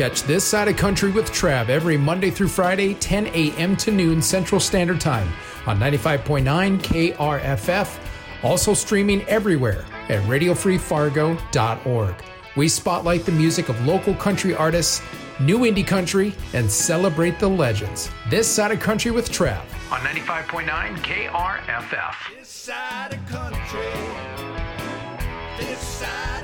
Catch This Side of Country with Trav every Monday through Friday, 10 a.m. to noon Central Standard Time on 95.9 KRFF. Also streaming everywhere at RadioFreeFargo.org. We spotlight the music of local country artists, new indie country, and celebrate the legends. This Side of Country with Trav on 95.9 KRFF. This side of country. This side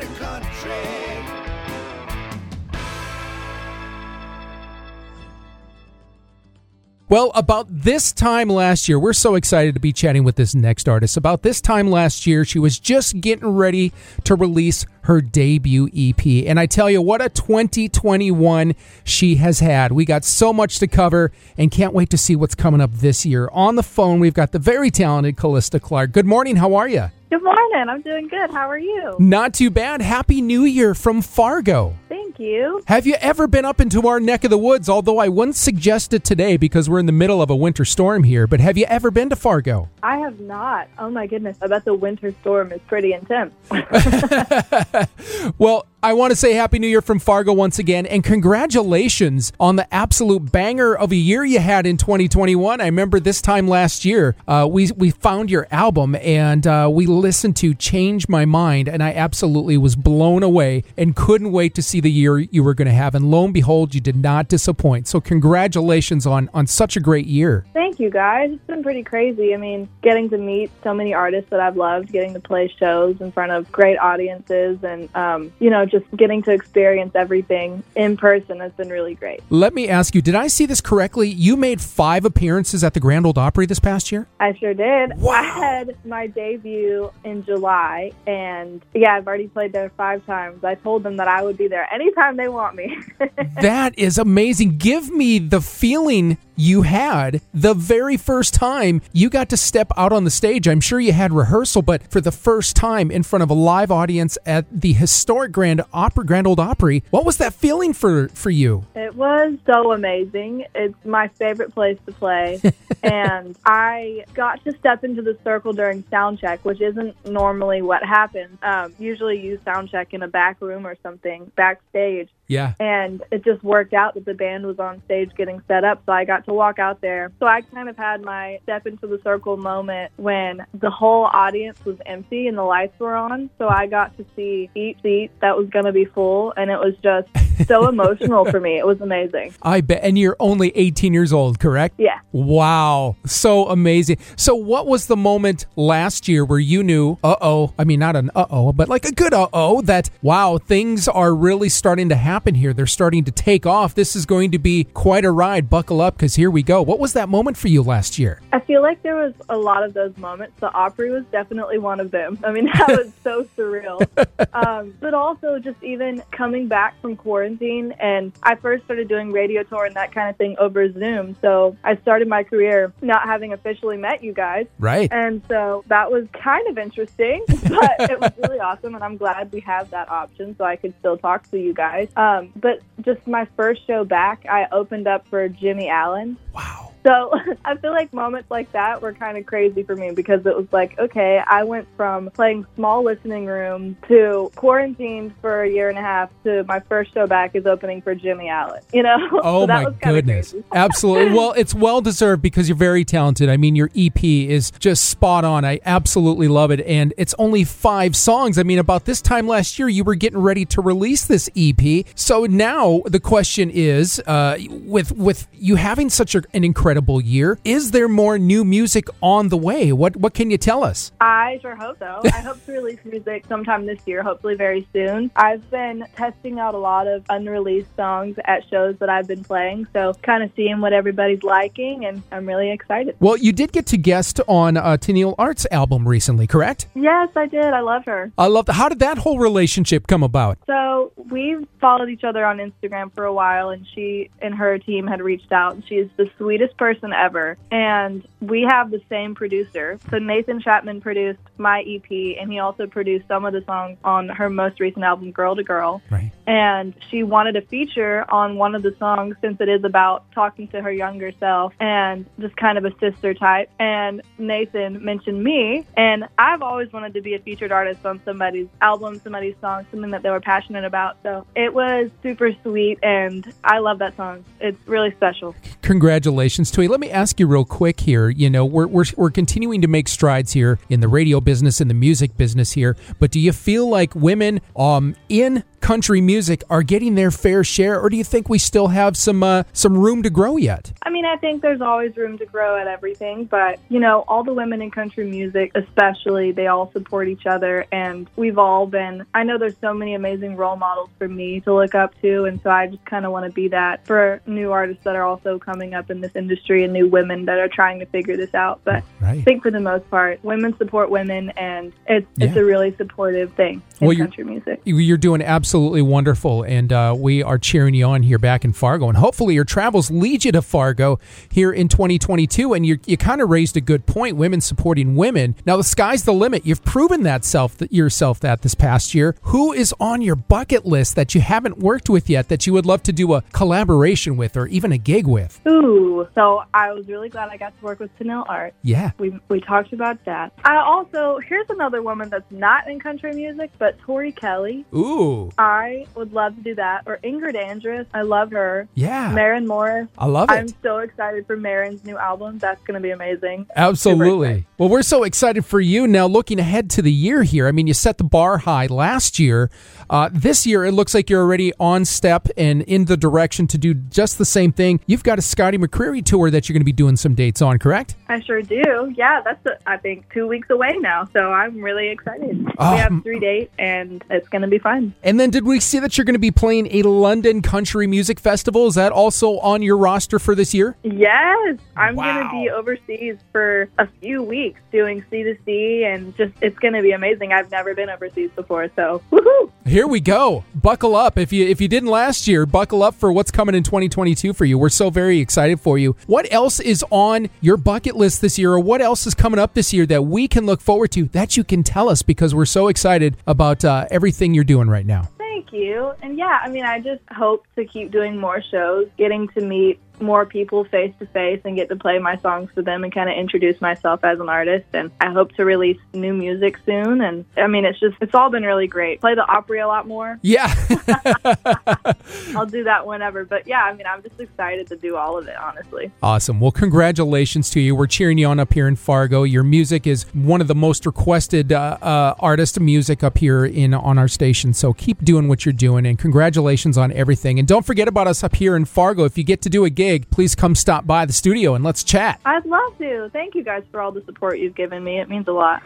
Well, about this time last year, we're so excited to be chatting with this next artist. About this time last year, she was just getting ready to release her debut EP. And I tell you, what a 2021 she has had. We got so much to cover and can't wait to see what's coming up this year. On the phone, we've got the very talented Callista Clark. Good morning. How are you? Good morning. I'm doing good. How are you? Not too bad. Happy New Year from Fargo. Thank you. Have you ever been up into our neck of the woods? Although I wouldn't suggest it today because we're in the middle of a winter storm here, but have you ever been to Fargo? I have not. Oh my goodness. I bet the winter storm is pretty intense. Well, I want to say Happy New Year from Fargo once again, and congratulations on the absolute banger of a year you had in 2021. I remember this time last year, uh, we we found your album and uh, we listened to "Change My Mind," and I absolutely was blown away and couldn't wait to see the year you were going to have. And lo and behold, you did not disappoint. So congratulations on on such a great year. Thank you guys. It's been pretty crazy. I mean, getting to meet so many artists that I've loved, getting to play shows in front of great audiences, and um, you know, just getting to experience everything in person has been really great. Let me ask you: Did I see this correctly? You made five appearances at the Grand Ole Opry this past year. I sure did. Wow. I had my debut in July, and yeah, I've already played there five times. I told them that I would be there anytime they want me. That is amazing. Give me the feeling you had the very first time you got to step out on the stage. I'm sure you had rehearsal, but for the first time in front of a live audience at the historic Grand Opera, Grand Ole Opry, what was that feeling for for you? It was so amazing. It's my favorite place to play. and I got to step into the circle during sound check, which isn't normally what happens. Um, usually you sound check in a back room or something backstage. Yeah. And it just worked out that the band was on stage getting set up, so I got to walk out there. So I kind of had my step into the circle moment when the whole audience was empty and the lights were on. So I got to see each seat that was going to be full, and it was just so emotional for me. It was amazing. I bet. And you're only 18 years old, correct? Yeah. Wow. So amazing. So, what was the moment last year where you knew, uh oh, I mean, not an uh oh, but like a good uh oh, that, wow, things are really starting to happen here. They're starting to take off. This is going to be quite a ride. Buckle up because here we go. What was that moment for you last year? I feel like there was a lot of those moments. The Opry was definitely one of them. I mean, that was so surreal. Um, but also just even coming back from quarantine, and I first started doing radio tour and that kind of thing over Zoom. So I started my career not having officially met you guys. Right. And so that was kind of interesting, but it was really awesome. And I'm glad we have that option so I could still talk to you guys. Um, Um, but just my first show back, I opened up for Jimmy Allen. Wow. So I feel like moments like that were kind of crazy for me because it was like, okay, I went from playing small listening room to quarantined for a year and a half to my first show back is opening for Jimmy Allen. You know? Oh So that my was goodness. Absolutely. Well, it's well deserved because you're very talented. I mean, your EP is just spot on. I absolutely love it. And it's only five songs. I mean, about this time last year, you were getting ready to release this EP. So now the question is uh, with, with you having such a, an incredible year, is there more new music on the way? What, what can you tell us? I sure hope so. I hope to release music sometime this year, hopefully very soon. I've been testing out a lot of unreleased songs at shows that I've been playing, so kind of seeing what everybody's liking, and I'm really excited. Well, you did get to guest on uh, Tenille Arts album recently, correct? Yes, I did. I love her. I love. How did that whole relationship come about? So we've followed each other on Instagram for a while, and she and her team had reached out. And she is the sweetest person ever. And we have the same producer. So Nathan Chapman produced my EP, and he also produced some of the songs on her most recent album, Girl to Girl. Right. And she wanted a feature on one of the songs since it is about talking to her younger self and just kind of a sister type. And Nathan mentioned me, and I've always wanted to be a featured artist on somebody's album, somebody's song, something that they were passionate about. So it was super sweet, and I love that song. It's really special. Congratulations, Tui. Let me ask you real quick here. You know, we're, we're, we're continuing to make strides here in the radio business, in the music business here, but do you feel like women um, in country music are getting their fair share, or do you think we still have some uh, some room to grow yet? I mean, I think there's always room to grow at everything, but you know, all the women in country music, especially, they all support each other, and we've all been. I know there's so many amazing role models for me to look up to, and so I just kind of want to be that for new artists that are also coming up in this industry and new women that are trying to figure this out. But Right. I think for the most part, women support women, and it's it's Yeah. a really supportive thing in Well, you're- country music. You're doing absolutely wonderful, and uh, we are cheering you on here back in Fargo. And hopefully, your travels lead you to Fargo here in 2022. And you you kind of raised a good point: women supporting women. Now, the sky's the limit. You've proven that self that yourself that this past year. Who is on your bucket list that you haven't worked with yet that you would love to do a collaboration with, or even a gig with? Ooh, so I was really glad I got to work with Tenille Art. Yeah. We, we talked about that. I also, here's another woman that's not in country music, but Tori Kelly. Ooh. I would love to do that. Or Ingrid Andress. I love her. Yeah. Maren Morris. I love it. I'm so excited for Maren's new album. That's going to be amazing. Absolutely. Well, we're so excited for you now looking ahead to the year here. I mean, you set the bar high last year. Uh, this year, it looks like you're already on step and in the direction to do just the same thing. You've got a Scotty McCreery tour that you're going to be doing some dates on, correct? I sure do. Yeah, that's, uh, I think, two weeks away now. So I'm really excited. Oh, we have three dates, and it's going to be fun. And then did we see that you're going to be playing a London Country Music Festival? Is that also on your roster for this year? Yes, I'm Wow. going to be overseas for a few weeks doing C2C, and just it's going to be amazing. I've never been overseas before, so woohoo! Here we go. Buckle up. If you if you didn't last year, buckle up for what's coming in 2022 for you. We're so very excited for you. What else is on your bucket list this year or what else is coming up this year that we can look forward to that you can tell us because we're so excited about uh, everything you're doing right now. You. And yeah, I mean, I just hope to keep doing more shows, getting to meet more people face to face and get to play my songs for them and kind of introduce myself as an artist. And I hope to release new music soon. And I mean, it's just, it's all been really great. Play the Opry a lot more. Yeah. I'll do that whenever. But yeah, I mean, I'm just excited to do all of it, honestly. Awesome. Well, congratulations to you. We're cheering you on up here in Fargo. Your music is one of the most requested uh, uh, artist music up here in on our station. So keep doing what you're doing, and congratulations on everything. And don't forget about us up here in Fargo. If you get to do a gig, please come stop by the studio and let's chat. I'd love to. Thank you guys for all the support you've given me. It means a lot.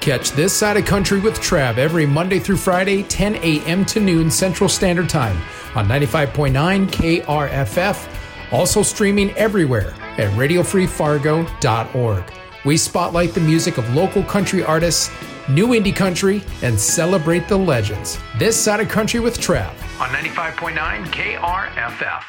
Catch This Side of Country with Trav every Monday through Friday, 10 a.m. to noon Central Standard Time on 95.9 KRFF. Also streaming everywhere at RadioFreeFargo.org. We spotlight the music of local country artists, new indie country, and celebrate the legends. This Side of Country with Trav on 95.9 KRFF.